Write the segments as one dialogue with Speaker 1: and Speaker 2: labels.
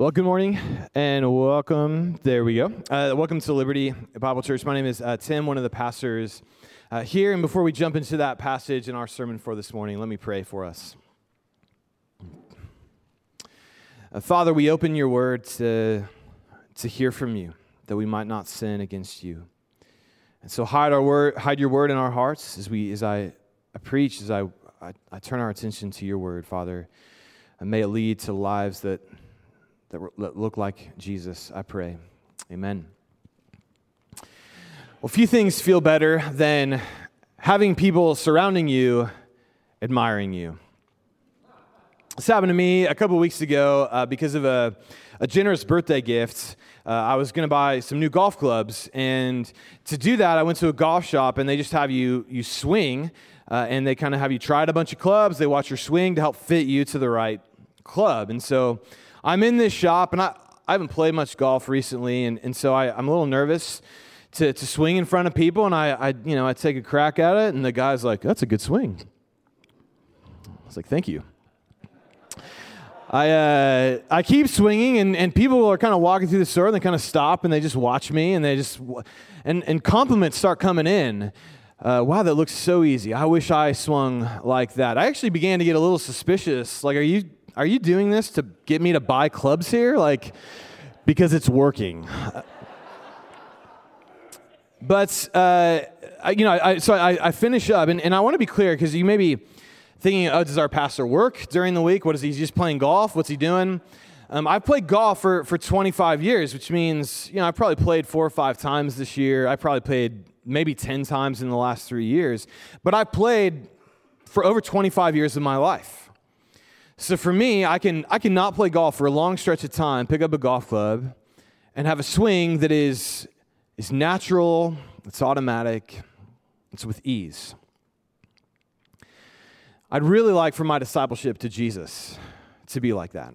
Speaker 1: Well, good morning and welcome. There we go. Uh, welcome to Liberty Bible Church. My name is uh, Tim, one of the pastors uh, here. And before we jump into that passage in our sermon for this morning, let me pray for us. Uh, Father, we open your word to, to hear from you, that we might not sin against you. And so hide, our word, hide your word in our hearts as, we, as I, I preach, as I, I, I turn our attention to your word, Father. And may it lead to lives that that look like Jesus, I pray. Amen. Well, few things feel better than having people surrounding you admiring you. This happened to me a couple weeks ago uh, because of a, a, generous birthday gift. Uh, I was going to buy some new golf clubs, and to do that, I went to a golf shop, and they just have you you swing, uh, and they kind of have you try a bunch of clubs. They watch your swing to help fit you to the right club, and so I'm in this shop, and I, I haven't played much golf recently, and, and so I, I'm a little nervous to, to swing in front of people, and I, I, you know, I take a crack at it, and the guy's like, that's a good swing. I was like, thank you. I, uh, I keep swinging, and, and people are kind of walking through the store, and they kind of stop, and they just watch me, and they just, and, and compliments start coming in. Uh, wow, that looks so easy. I wish I swung like that. I actually began to get a little suspicious. Like, are you are you doing this to get me to buy clubs here? Like, because it's working. but, uh, I, you know, I, so I, I finish up, and, and I want to be clear because you may be thinking, oh, does our pastor work during the week? What is he he's just playing golf? What's he doing? Um, I've played golf for, for 25 years, which means, you know, I probably played four or five times this year. I probably played maybe 10 times in the last three years. But I've played for over 25 years of my life. So for me, I can I can not play golf for a long stretch of time, pick up a golf club, and have a swing that is is natural, it's automatic, it's with ease. I'd really like for my discipleship to Jesus to be like that.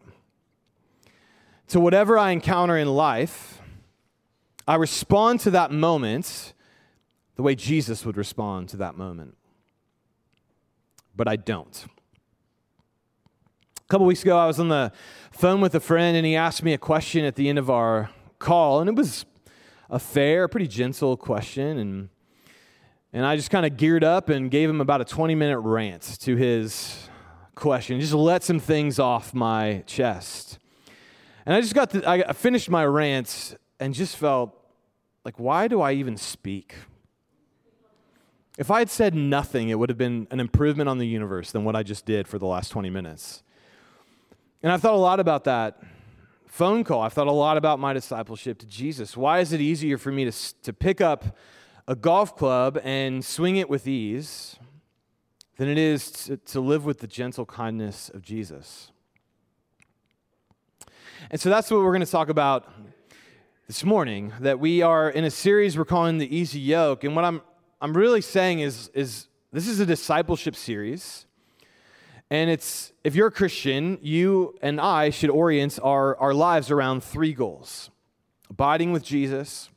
Speaker 1: To whatever I encounter in life, I respond to that moment the way Jesus would respond to that moment. But I don't. A couple weeks ago, I was on the phone with a friend, and he asked me a question at the end of our call, and it was a fair, pretty gentle question, and and I just kind of geared up and gave him about a 20 minute rant to his question, just let some things off my chest. And I just got to, I finished my rant and just felt like, why do I even speak? If I had said nothing, it would have been an improvement on the universe than what I just did for the last 20 minutes. And I've thought a lot about that phone call. I've thought a lot about my discipleship to Jesus. Why is it easier for me to, to pick up a golf club and swing it with ease than it is to, to live with the gentle kindness of Jesus? And so that's what we're going to talk about this morning. That we are in a series we're calling the Easy Yoke. And what I'm, I'm really saying is, is this is a discipleship series. And it's, if you're a Christian, you and I should orient our, our lives around three goals abiding with Jesus,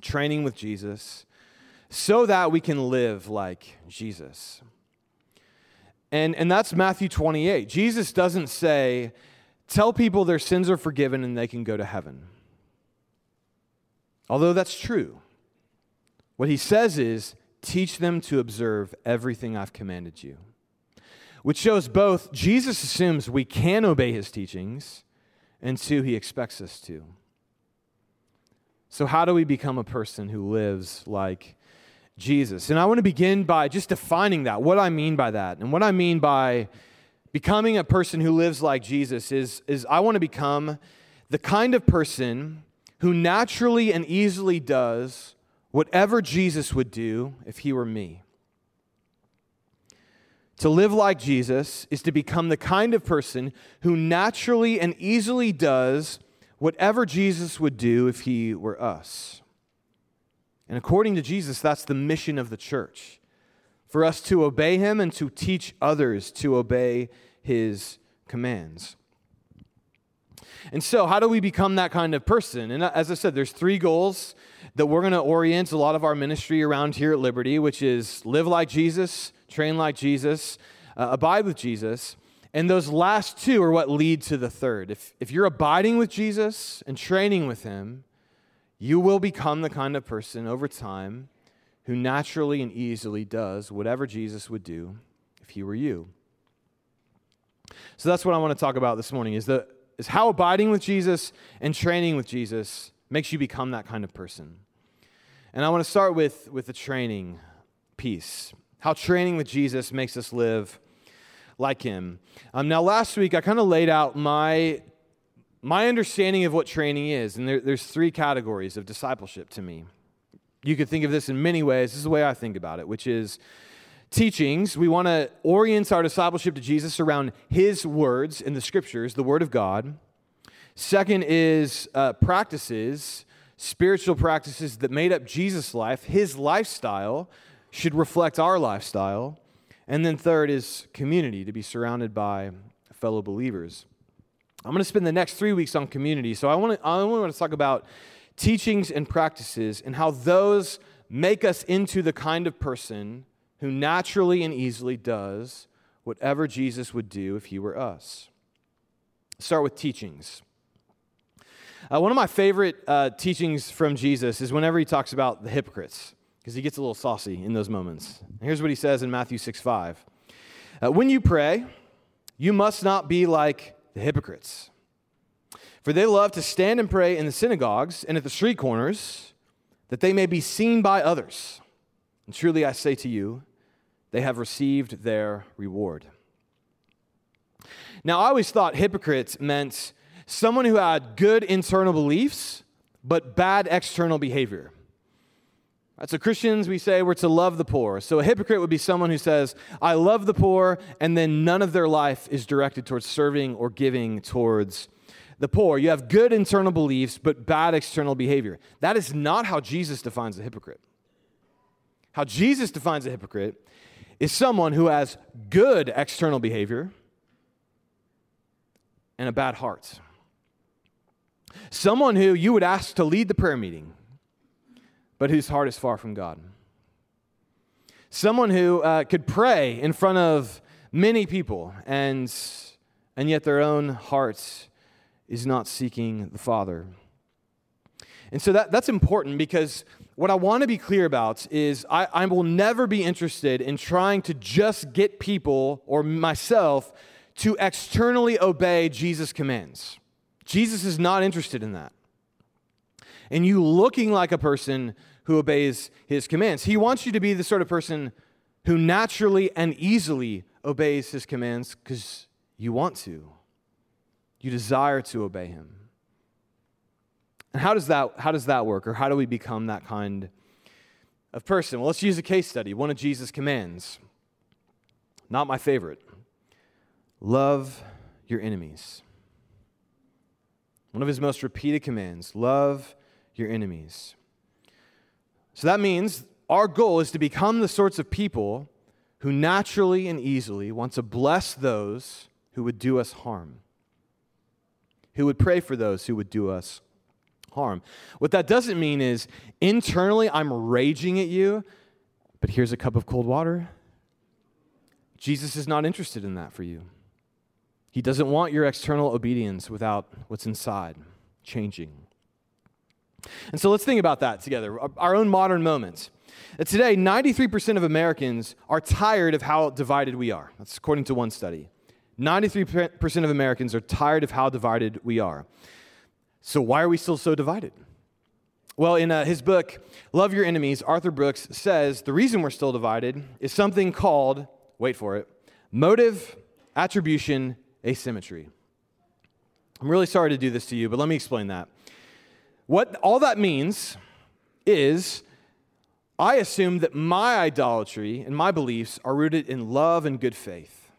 Speaker 1: training with Jesus, so that we can live like Jesus. And, and that's Matthew 28. Jesus doesn't say, tell people their sins are forgiven and they can go to heaven. Although that's true. What he says is, teach them to observe everything I've commanded you which shows both Jesus assumes we can obey his teachings, and two, he expects us to. So, how do we become a person who lives like Jesus? And I want to begin by just defining that, what I mean by that. And what I mean by becoming a person who lives like Jesus is, is I want to become the kind of person who naturally and easily does whatever Jesus would do if he were me. To live like Jesus is to become the kind of person who naturally and easily does whatever Jesus would do if he were us. And according to Jesus, that's the mission of the church for us to obey him and to teach others to obey his commands. And so, how do we become that kind of person? And as I said, there's three goals that we're going to orient a lot of our ministry around here at Liberty, which is live like Jesus, train like Jesus, uh, abide with Jesus. And those last two are what lead to the third. If, if you're abiding with Jesus and training with him, you will become the kind of person over time who naturally and easily does whatever Jesus would do if he were you. So that's what I want to talk about this morning is, the, is how abiding with Jesus and training with Jesus makes you become that kind of person. And I want to start with, with the training piece. How training with Jesus makes us live like him. Um, now, last week, I kind of laid out my, my understanding of what training is. And there, there's three categories of discipleship to me. You could think of this in many ways. This is the way I think about it, which is teachings. We want to orient our discipleship to Jesus around his words in the scriptures, the word of God. Second is uh, practices, spiritual practices that made up Jesus' life. His lifestyle should reflect our lifestyle. And then third is community, to be surrounded by fellow believers. I'm going to spend the next three weeks on community. So I, want to, I only want to talk about teachings and practices and how those make us into the kind of person who naturally and easily does whatever Jesus would do if he were us. Start with teachings. Uh, one of my favorite uh, teachings from Jesus is whenever he talks about the hypocrites, because he gets a little saucy in those moments. Here's what he says in Matthew 6 5. Uh, when you pray, you must not be like the hypocrites, for they love to stand and pray in the synagogues and at the street corners, that they may be seen by others. And truly I say to you, they have received their reward. Now, I always thought hypocrites meant someone who had good internal beliefs, but bad external behavior. So, Christians, we say we're to love the poor. So, a hypocrite would be someone who says, I love the poor, and then none of their life is directed towards serving or giving towards the poor. You have good internal beliefs, but bad external behavior. That is not how Jesus defines a hypocrite. How Jesus defines a hypocrite is someone who has good external behavior and a bad heart. Someone who you would ask to lead the prayer meeting, but whose heart is far from God. Someone who uh, could pray in front of many people, and, and yet their own heart is not seeking the Father. And so that, that's important because what I want to be clear about is I, I will never be interested in trying to just get people or myself to externally obey Jesus' commands. Jesus is not interested in that. And you looking like a person who obeys his commands. He wants you to be the sort of person who naturally and easily obeys his commands because you want to. You desire to obey him. And how does that how does that work or how do we become that kind of person? Well, let's use a case study, one of Jesus' commands. Not my favorite. Love your enemies. One of his most repeated commands love your enemies. So that means our goal is to become the sorts of people who naturally and easily want to bless those who would do us harm, who would pray for those who would do us harm. What that doesn't mean is internally I'm raging at you, but here's a cup of cold water. Jesus is not interested in that for you. He doesn't want your external obedience without what's inside changing. And so let's think about that together, our own modern moments. Today, 93% of Americans are tired of how divided we are. That's according to one study. 93% of Americans are tired of how divided we are. So, why are we still so divided? Well, in uh, his book, Love Your Enemies, Arthur Brooks says the reason we're still divided is something called, wait for it, motive, attribution, asymmetry. I'm really sorry to do this to you, but let me explain that. What all that means is I assume that my idolatry and my beliefs are rooted in love and good faith.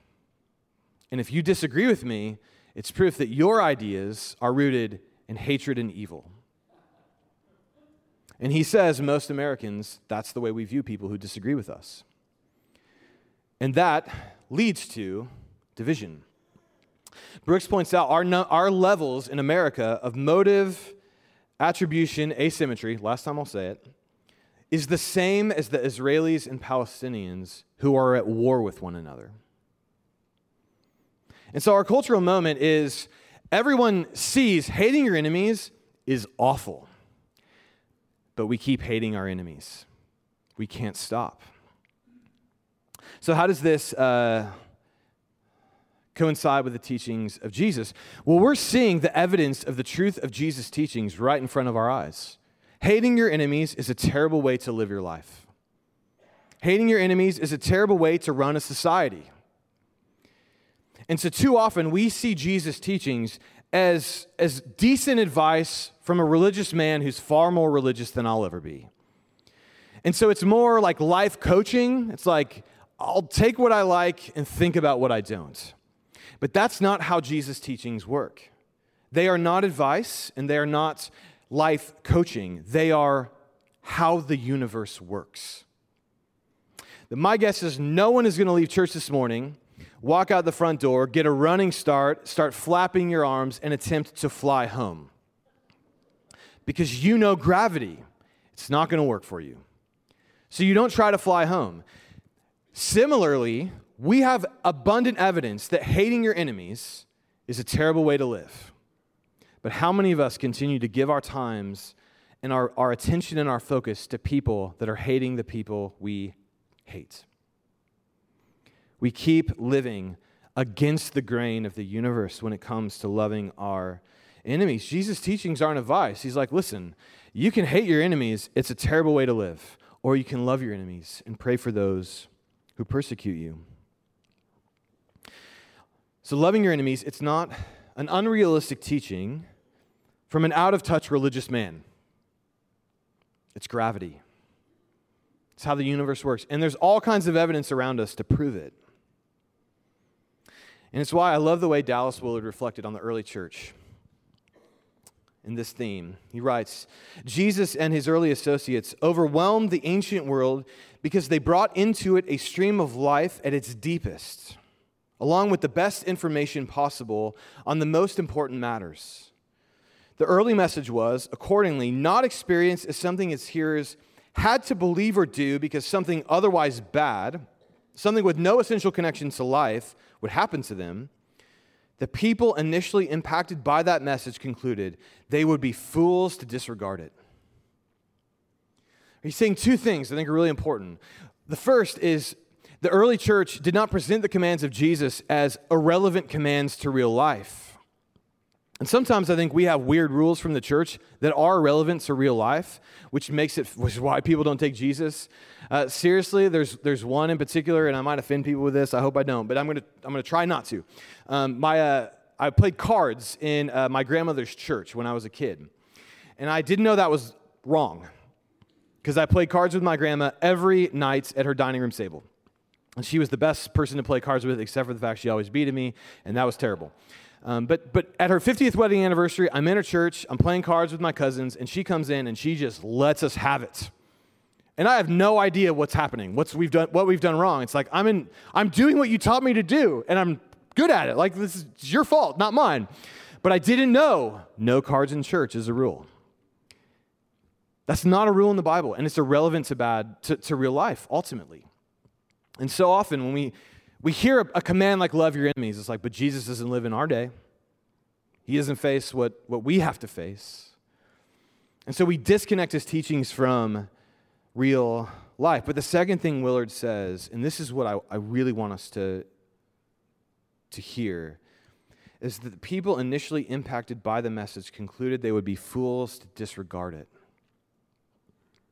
Speaker 1: And if you disagree with me, it's proof that your ideas are rooted in hatred and evil. And he says, most Americans, that's the way we view people who disagree with us. And that leads to division. Brooks points out our, our levels in America of motive, attribution, asymmetry, last time I'll say it, is the same as the Israelis and Palestinians who are at war with one another. And so our cultural moment is everyone sees hating your enemies is awful, but we keep hating our enemies. We can't stop. So, how does this uh, coincide with the teachings of Jesus? Well, we're seeing the evidence of the truth of Jesus' teachings right in front of our eyes. Hating your enemies is a terrible way to live your life. Hating your enemies is a terrible way to run a society. And so, too often, we see Jesus' teachings as, as decent advice from a religious man who's far more religious than I'll ever be. And so, it's more like life coaching. It's like, I'll take what I like and think about what I don't. But that's not how Jesus' teachings work. They are not advice and they are not life coaching, they are how the universe works. My guess is no one is going to leave church this morning walk out the front door, get a running start, start flapping your arms, and attempt to fly home. Because you know gravity, it's not going to work for you. So you don't try to fly home. Similarly, we have abundant evidence that hating your enemies is a terrible way to live. But how many of us continue to give our times and our, our attention and our focus to people that are hating the people we hate? We keep living against the grain of the universe when it comes to loving our enemies. Jesus' teachings aren't advice. He's like, listen, you can hate your enemies, it's a terrible way to live. Or you can love your enemies and pray for those who persecute you. So, loving your enemies, it's not an unrealistic teaching from an out of touch religious man. It's gravity. It's how the universe works. And there's all kinds of evidence around us to prove it. And it's why I love the way Dallas Willard reflected on the early church in this theme. He writes Jesus and his early associates overwhelmed the ancient world because they brought into it a stream of life at its deepest, along with the best information possible on the most important matters. The early message was, accordingly, not experience as something its hearers had to believe or do because something otherwise bad, something with no essential connection to life, would happen to them, the people initially impacted by that message concluded they would be fools to disregard it. He's saying two things I think are really important. The first is the early church did not present the commands of Jesus as irrelevant commands to real life. And sometimes I think we have weird rules from the church that are relevant to real life, which makes it, which is why people don't take Jesus uh, seriously. There's, there's one in particular, and I might offend people with this. I hope I don't, but I'm gonna, I'm gonna try not to. Um, my, uh, I played cards in uh, my grandmother's church when I was a kid, and I didn't know that was wrong because I played cards with my grandma every night at her dining room table. And she was the best person to play cards with, except for the fact she always beat me, and that was terrible. Um, but, but at her 50th wedding anniversary, I'm in her church, I'm playing cards with my cousins, and she comes in and she just lets us have it. And I have no idea what's happening, what's we've done, what we've done wrong. It's like I'm, in, I'm doing what you taught me to do, and I'm good at it. Like this is your fault, not mine. But I didn't know no cards in church is a rule. That's not a rule in the Bible, and it's irrelevant to bad to, to real life ultimately. And so often when we we hear a, a command like love your enemies. It's like, but Jesus doesn't live in our day. He doesn't face what, what we have to face. And so we disconnect his teachings from real life. But the second thing Willard says, and this is what I, I really want us to, to hear, is that the people initially impacted by the message concluded they would be fools to disregard it.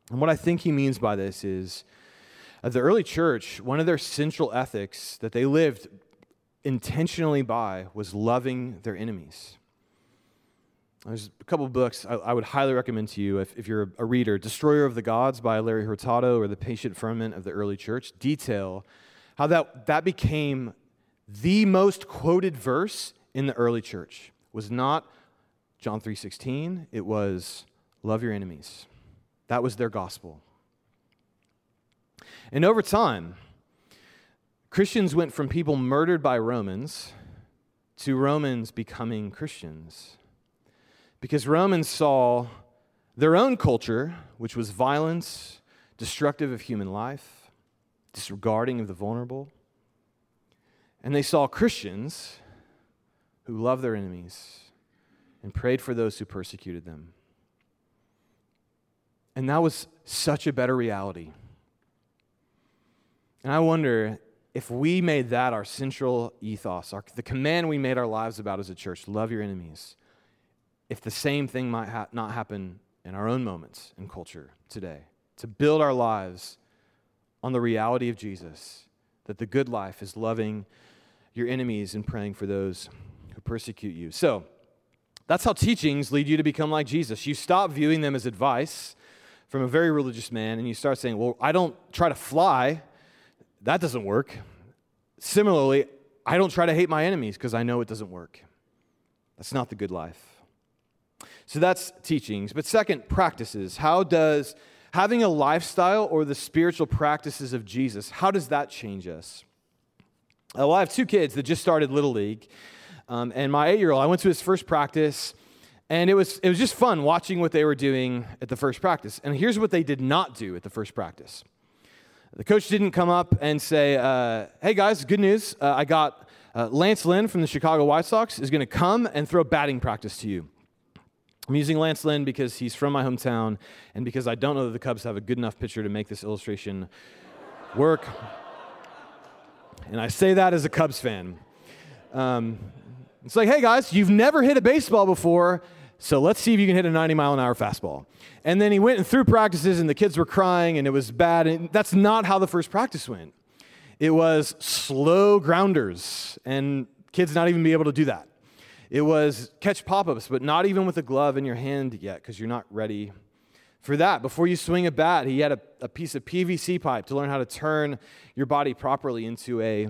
Speaker 1: And what I think he means by this is the early church, one of their central ethics that they lived intentionally by was loving their enemies. There's a couple books I, I would highly recommend to you if, if, you're a reader. Destroyer of the Gods by Larry Hurtado or The Patient Ferment of the Early Church detail how that, that became the most quoted verse in the early church. It was not John 3.16, it was love your enemies. That was their gospel. And over time, Christians went from people murdered by Romans to Romans becoming Christians. Because Romans saw their own culture, which was violence, destructive of human life, disregarding of the vulnerable. And they saw Christians who loved their enemies and prayed for those who persecuted them. And that was such a better reality. And I wonder if we made that our central ethos, our, the command we made our lives about as a church love your enemies, if the same thing might ha- not happen in our own moments in culture today, to build our lives on the reality of Jesus, that the good life is loving your enemies and praying for those who persecute you. So, that's how teachings lead you to become like Jesus. You stop viewing them as advice from a very religious man and you start saying, Well, I don't try to fly. That doesn't work. Similarly, I don't try to hate my enemies because I know it doesn't work. That's not the good life. So that's teachings. But second, practices. How does having a lifestyle or the spiritual practices of Jesus, how does that change us? Well, I have two kids that just started Little League. Um, and my eight year old, I went to his first practice, and it was, it was just fun watching what they were doing at the first practice. And here's what they did not do at the first practice the coach didn't come up and say, uh, Hey guys, good news. Uh, I got uh, Lance Lynn from the Chicago White Sox is going to come and throw batting practice to you. I'm using Lance Lynn because he's from my hometown and because I don't know that the Cubs have a good enough pitcher to make this illustration work. And I say that as a Cubs fan. Um, it's like, hey guys, you've never hit a baseball before, so let's see if you can hit a 90 mile an hour fastball. And then he went and threw practices, and the kids were crying, and it was bad. And that's not how the first practice went. It was slow grounders, and kids not even be able to do that. It was catch pop ups, but not even with a glove in your hand yet because you're not ready for that. Before you swing a bat, he had a, a, piece of PVC pipe to learn how to turn your body properly into a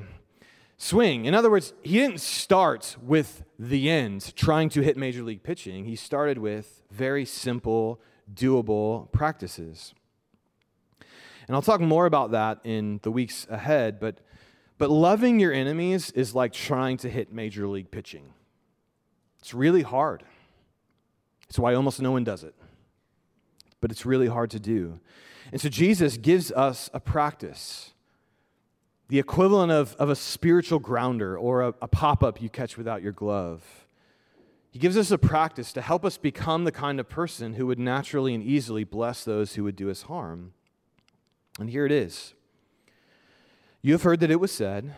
Speaker 1: swing. In other words, he didn't start with the end trying to hit major league pitching, he started with very simple, doable practices. And I'll talk more about that in the weeks ahead, but, but loving your enemies is like trying to hit major league pitching. It's really hard. It's why almost no one does it. But it's really hard to do. And so Jesus gives us a practice, the equivalent of, of a spiritual grounder or a, a pop up you catch without your glove. He gives us a practice to help us become the kind of person who would naturally and easily bless those who would do us harm. And here it is. You have heard that it was said, you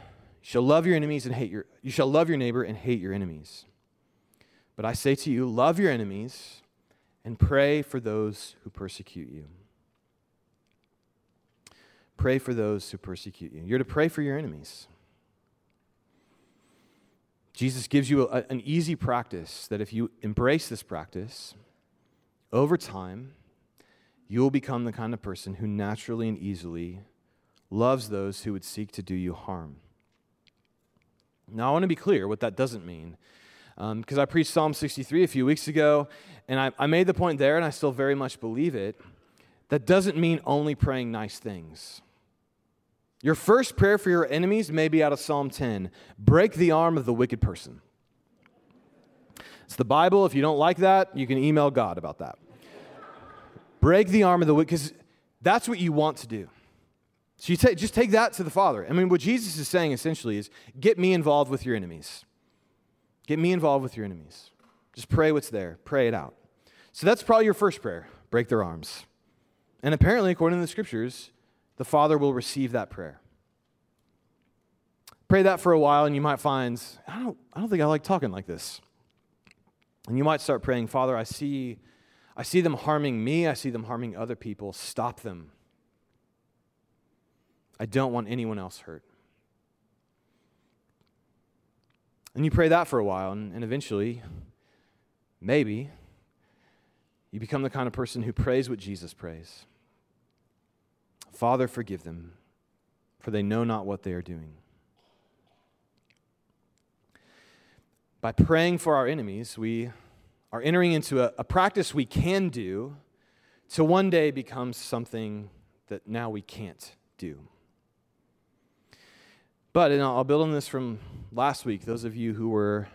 Speaker 1: shall love your enemies and hate your you shall love your neighbor and hate your enemies. But I say to you, love your enemies and pray for those who persecute you. Pray for those who persecute you. You're to pray for your enemies. Jesus gives you a, an easy practice that if you embrace this practice, over time, you will become the kind of person who naturally and easily loves those who would seek to do you harm. Now, I want to be clear what that doesn't mean because um, I preached Psalm 63 a few weeks ago, and I, I made the point there, and I still very much believe it. That doesn't mean only praying nice things. Your first prayer for your enemies may be out of Psalm 10 break the arm of the wicked person. It's the Bible. If you don't like that, you can email God about that. break the arm of the wicked, because that's what you want to do. So you take, just take that to the Father. I mean, what Jesus is saying essentially is get me involved with your enemies. Get me involved with your enemies. Just pray what's there, pray it out. So that's probably your first prayer break their arms. And apparently, according to the scriptures, the Father will receive that prayer. Pray that for a while, and you might find, I don't, I don't think I like talking like this. And you might start praying, Father, I see, I see them harming me, I see them harming other people. Stop them. I don't want anyone else hurt. And you pray that for a while, and, and eventually, maybe, you become the kind of person who prays what Jesus prays Father, forgive them, for they know not what they are doing. By praying for our enemies, we are entering into a, a practice we can do to one day become something that now we can't do. But, and I'll build on this from last week, those of you who were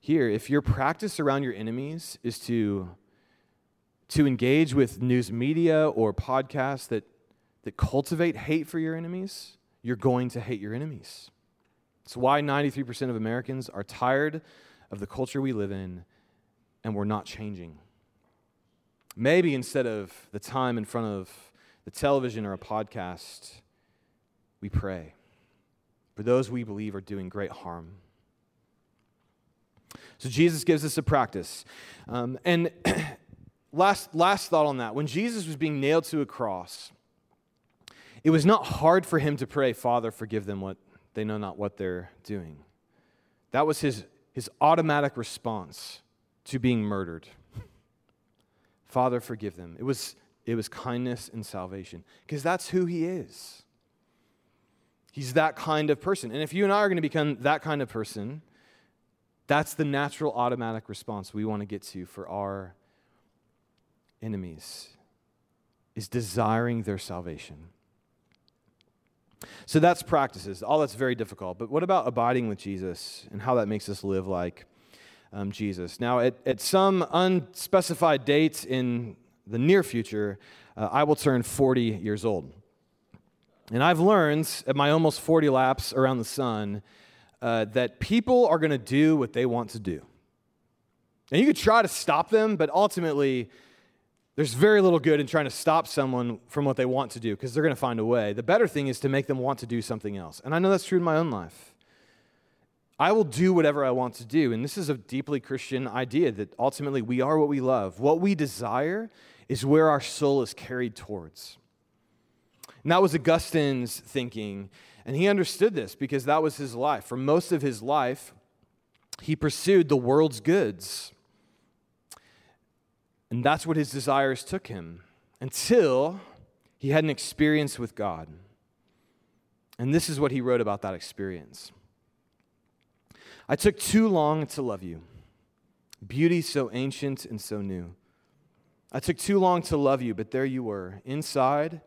Speaker 1: here, if your practice around your enemies is to, to engage with news media or podcasts that, that cultivate hate for your enemies, you're going to hate your enemies. It's why 93% of Americans are tired of the culture we live in and we're not changing. Maybe instead of the time in front of the television or a podcast, we pray for those we believe are doing great harm. So Jesus gives us a practice. Um, and last, last thought on that when Jesus was being nailed to a cross, it was not hard for him to pray, Father, forgive them what they know not what they're doing. That was his, his automatic response to being murdered. Father, forgive them. It was, it was kindness and salvation because that's who he is. He's that kind of person. And if you and I are going to become that kind of person, that's the natural automatic response we want to get to for our enemies is desiring their salvation. So that's practices. All that's very difficult. But what about abiding with Jesus and how that makes us live like um, Jesus? Now, at, at some unspecified date in the near future, uh, I will turn 40 years old. And I've learned at my almost 40 laps around the sun uh, that people are going to do what they want to do. And you could try to stop them, but ultimately, there's very little good in trying to stop someone from what they want to do because they're going to find a way. The better thing is to make them want to do something else. And I know that's true in my own life. I will do whatever I want to do. And this is a deeply Christian idea that ultimately we are what we love. What we desire is where our soul is carried towards. And that was Augustine's thinking. And he understood this because that was his life. For most of his life, he pursued the world's goods. And that's what his desires took him until he had an experience with God. And this is what he wrote about that experience I took too long to love you, beauty so ancient and so new. I took too long to love you, but there you were, inside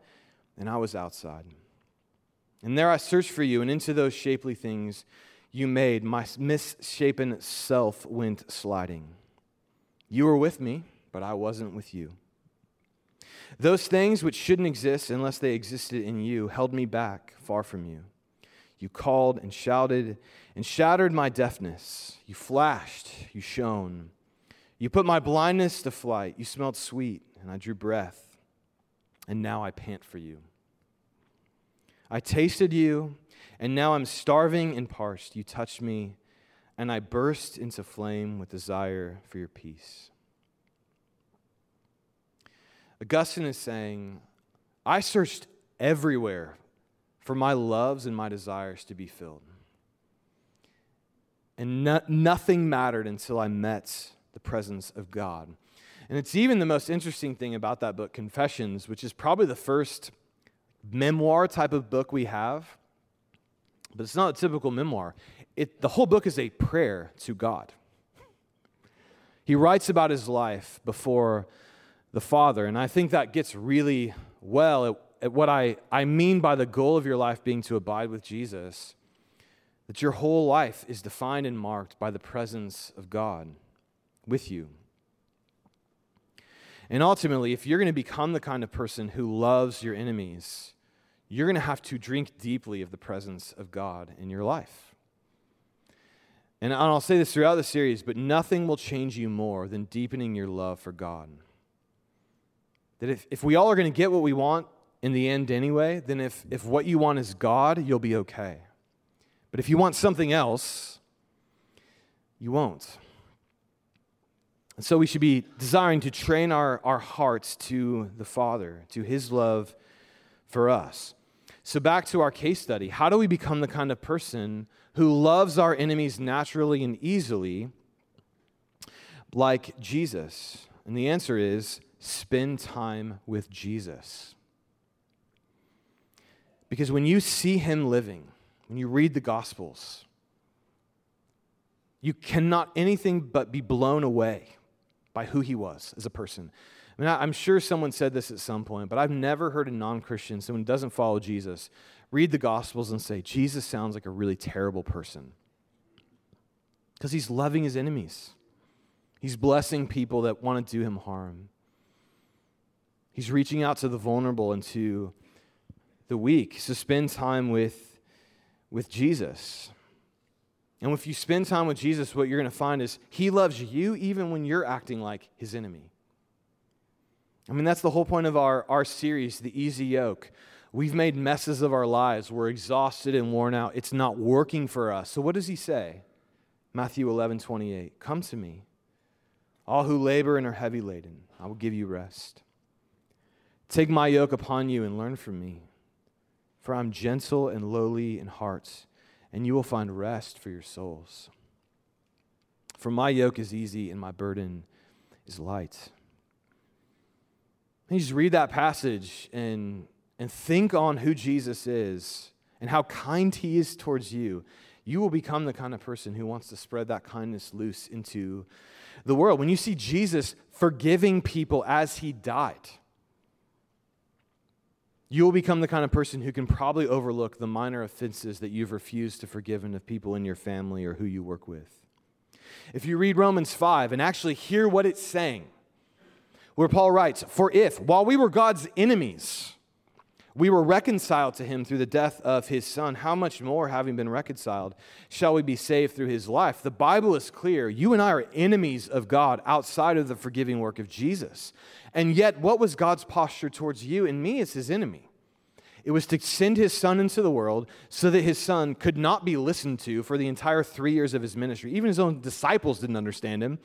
Speaker 1: and I was outside. And there I searched for you, and into those shapely things you made, my misshapen self went sliding. You were with me, but I wasn't with you. Those things which shouldn't exist unless they existed in you held me back far from you. You called and shouted and shattered my deafness. You flashed, you shone. You put my blindness to flight. You smelled sweet, and I drew breath. And now I pant for you. I tasted you, and now I'm starving and parched. You touched me, and I burst into flame with desire for your peace. Augustine is saying, I searched everywhere for my loves and my desires to be filled. And no, nothing mattered until I met the presence of God. And it's even the most interesting thing about that book, Confessions, which is probably the first memoir type of book we have, but it's not a typical memoir. It, the whole book is a prayer to God. He writes about his life before the Father, and I think that gets really well at, at what I, I mean by the goal of your life being to abide with Jesus. That your whole life is defined and marked by the presence of God with you. And ultimately, if you're going to become the kind of person who loves your enemies, you're going to have to drink deeply of the presence of God in your life. And I'll say this throughout the series, but nothing will change you more than deepening your love for God. That if, if we all are going to get what we want in the end anyway, then if, if what you want is God, you'll be okay. But if you want something else, you won't. And so we should be desiring to train our, our hearts to the Father, to His love for us. So, back to our case study. How do we become the kind of person who loves our enemies naturally and easily, like Jesus? And the answer is spend time with Jesus. Because when you see him living, when you read the Gospels, you cannot anything but be blown away by who he was as a person. I mean, I'm sure someone said this at some point, but I've never heard a non Christian, someone who doesn't follow Jesus, read the Gospels and say, Jesus sounds like a really terrible person. Because he's loving his enemies, he's blessing people that want to do him harm. He's reaching out to the vulnerable and to the weak. So spend time with, with Jesus. And if you spend time with Jesus, what you're going to find is he loves you even when you're acting like his enemy. I mean, that's the whole point of our, our series, The Easy Yoke. We've made messes of our lives. We're exhausted and worn out. It's not working for us. So, what does he say? Matthew 11, 28. Come to me, all who labor and are heavy laden. I will give you rest. Take my yoke upon you and learn from me, for I'm gentle and lowly in heart, and you will find rest for your souls. For my yoke is easy and my burden is light. You just read that passage and, and think on who Jesus is and how kind he is towards you. You will become the kind of person who wants to spread that kindness loose into the world. When you see Jesus forgiving people as he died, you will become the kind of person who can probably overlook the minor offenses that you've refused to forgive of people in your family or who you work with. If you read Romans 5 and actually hear what it's saying, where Paul writes, For if, while we were God's enemies, we were reconciled to him through the death of his son, how much more, having been reconciled, shall we be saved through his life? The Bible is clear. You and I are enemies of God outside of the forgiving work of Jesus. And yet, what was God's posture towards you and me as his enemy? It was to send his son into the world so that his son could not be listened to for the entire three years of his ministry. Even his own disciples didn't understand him.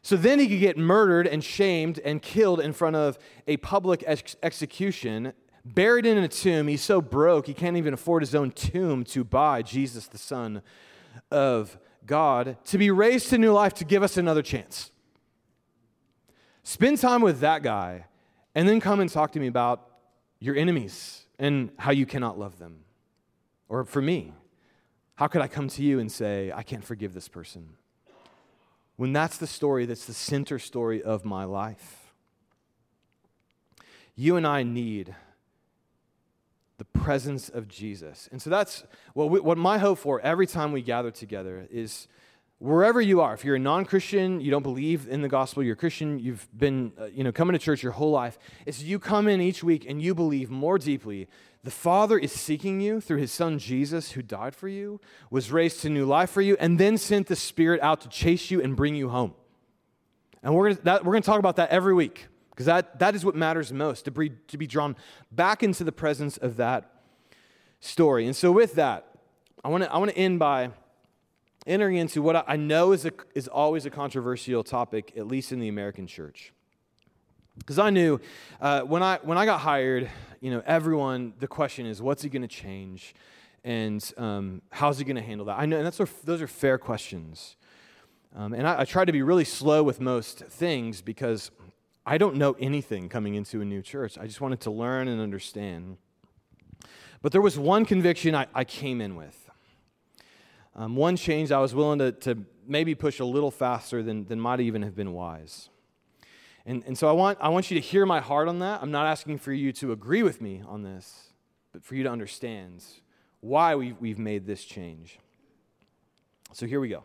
Speaker 1: So then he could get murdered and shamed and killed in front of a public ex- execution, buried in a tomb. He's so broke, he can't even afford his own tomb to buy Jesus, the Son of God, to be raised to new life to give us another chance. Spend time with that guy, and then come and talk to me about your enemies and how you cannot love them. Or for me, how could I come to you and say, I can't forgive this person? when that's the story that's the center story of my life. You and I need the presence of Jesus. And so that's what, we, what my hope for every time we gather together is wherever you are, if you're a non-Christian, you don't believe in the gospel, you're a Christian, you've been, uh, you know, coming to church your whole life, is you come in each week and you believe more deeply the Father is seeking you through his son Jesus, who died for you, was raised to new life for you, and then sent the Spirit out to chase you and bring you home. And we're going to talk about that every week because that, that is what matters most to be, to be drawn back into the presence of that story. And so, with that, I want to I wanna end by entering into what I know is, a, is always a controversial topic, at least in the American church. Because I knew uh, when, I, when I got hired, you know, everyone, the question is, what's he going to change? And um, how's he going to handle that? I know, and that's, those are fair questions. Um, and I, I try to be really slow with most things because I don't know anything coming into a new church. I just wanted to learn and understand. But there was one conviction I, I came in with. Um, one change I was willing to, to maybe push a little faster than, than might even have been wise. And, and so I want, I want you to hear my heart on that. I'm not asking for you to agree with me on this, but for you to understand why we, we've made this change. So here we go.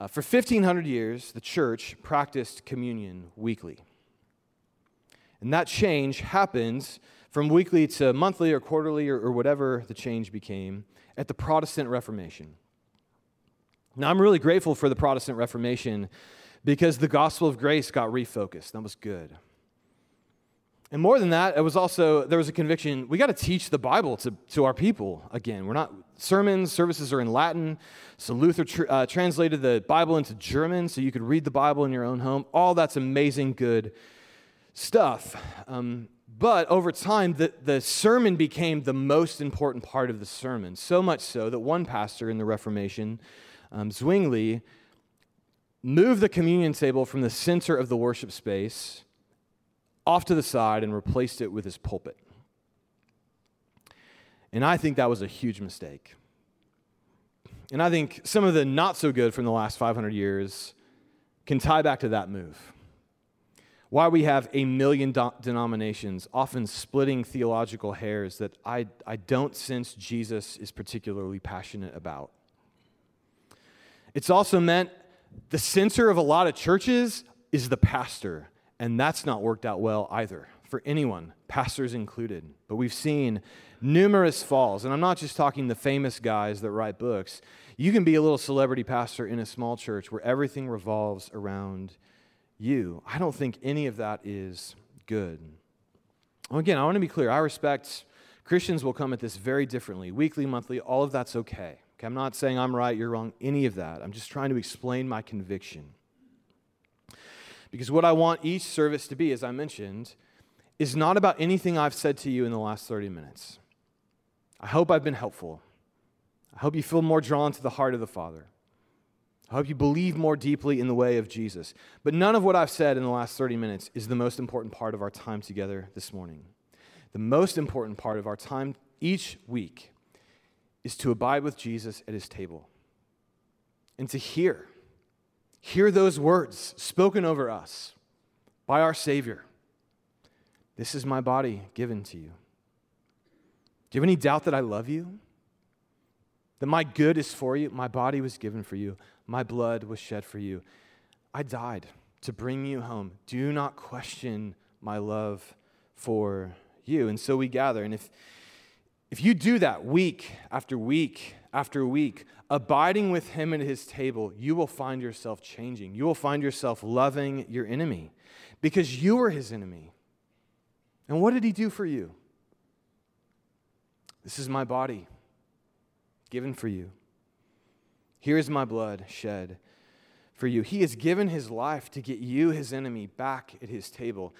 Speaker 1: Uh, for 1,500 years, the church practiced communion weekly. And that change happens from weekly to monthly or quarterly or, or whatever the change became at the Protestant Reformation. Now, I'm really grateful for the Protestant Reformation because the gospel of grace got refocused. That was good. And more than that, it was also, there was a conviction we got to teach the Bible to, to our people again. We're not, sermons, services are in Latin. So Luther tr- uh, translated the Bible into German so you could read the Bible in your own home. All that's amazing, good stuff. Um, but over time, the, the sermon became the most important part of the sermon. So much so that one pastor in the Reformation, um, Zwingli, moved the communion table from the center of the worship space off to the side and replaced it with his pulpit. And I think that was a huge mistake. And I think some of the not so good from the last 500 years can tie back to that move. Why we have a million do- denominations, often splitting theological hairs that I, I don't sense Jesus is particularly passionate about. It's also meant the center of a lot of churches is the pastor, and that's not worked out well either for anyone, pastors included. But we've seen numerous falls, and I'm not just talking the famous guys that write books. You can be a little celebrity pastor in a small church where everything revolves around you. I don't think any of that is good. Again, I want to be clear. I respect Christians will come at this very differently weekly, monthly, all of that's okay. okay. I'm not saying I'm right, you're wrong, any of that. I'm just trying to explain my conviction. Because what I want each service to be, as I mentioned, is not about anything I've said to you in the last 30 minutes. I hope I've been helpful. I hope you feel more drawn to the heart of the Father. I hope you believe more deeply in the way of Jesus. But none of what I've said in the last 30 minutes is the most important part of our time together this morning. The most important part of our time each week is to abide with Jesus at his table and to hear. Hear those words spoken over us by our Savior. This is my body given to you. Do you have any doubt that I love you? That my good is for you? My body was given for you. My blood was shed for you. I died to bring you home. Do not question my love for you. And so we gather. And if, if you do that week after week after a week, abiding with him at his table, you will find yourself changing. You will find yourself loving your enemy because you were his enemy. And what did he do for you? This is my body given for you. Here is my blood shed for you. He has given his life to get you, his enemy, back at his table.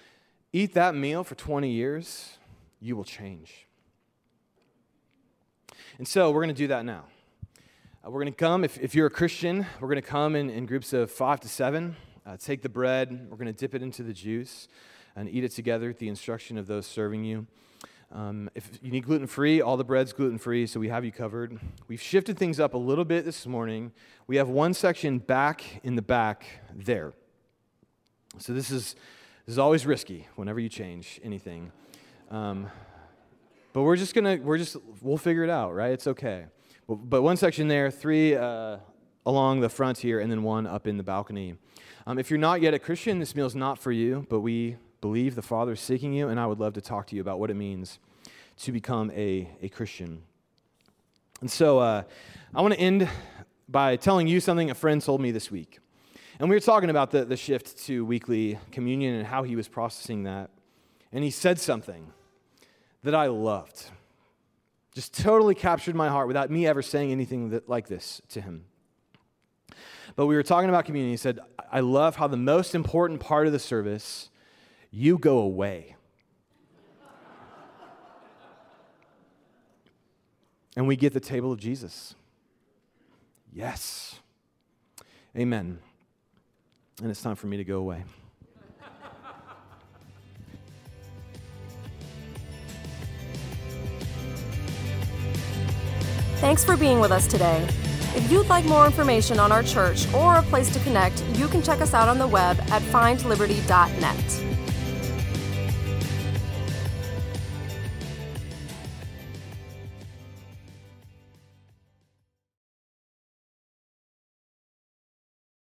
Speaker 1: Eat that meal for 20 years, you will change. And so we're going to do that now. Uh, we're going to come, if, if you're a Christian, we're going to come in, in groups of five to seven, uh, take the bread, we're going to dip it into the juice, and eat it together at the instruction of those serving you. Um, if you need gluten free, all the bread's gluten free, so we have you covered. We've shifted things up a little bit this morning. We have one section back in the back there. So this is, this is always risky whenever you change anything. Um, but we're just gonna, we're just, we'll figure it out, right? It's okay. But, but one section there, three uh, along the front here, and then one up in the balcony. Um, if you're not yet a Christian, this meal is not for you, but we believe the Father is seeking you, and I would love to talk to you about what it means to become a, a Christian. And so uh, I want to end by telling you something a friend told me this week. And we were talking about the, the shift to weekly communion and how he was processing that. And he said something that I loved. Just totally captured my heart without me ever saying anything that, like this to him. But we were talking about communion. He said, I love how the most important part of the service you go away. and we get the table of Jesus. Yes. Amen. And it's time for me to go away.
Speaker 2: Thanks for being with us today. If you'd like more information on our church or a place to connect, you can check us out on the web at findliberty.net.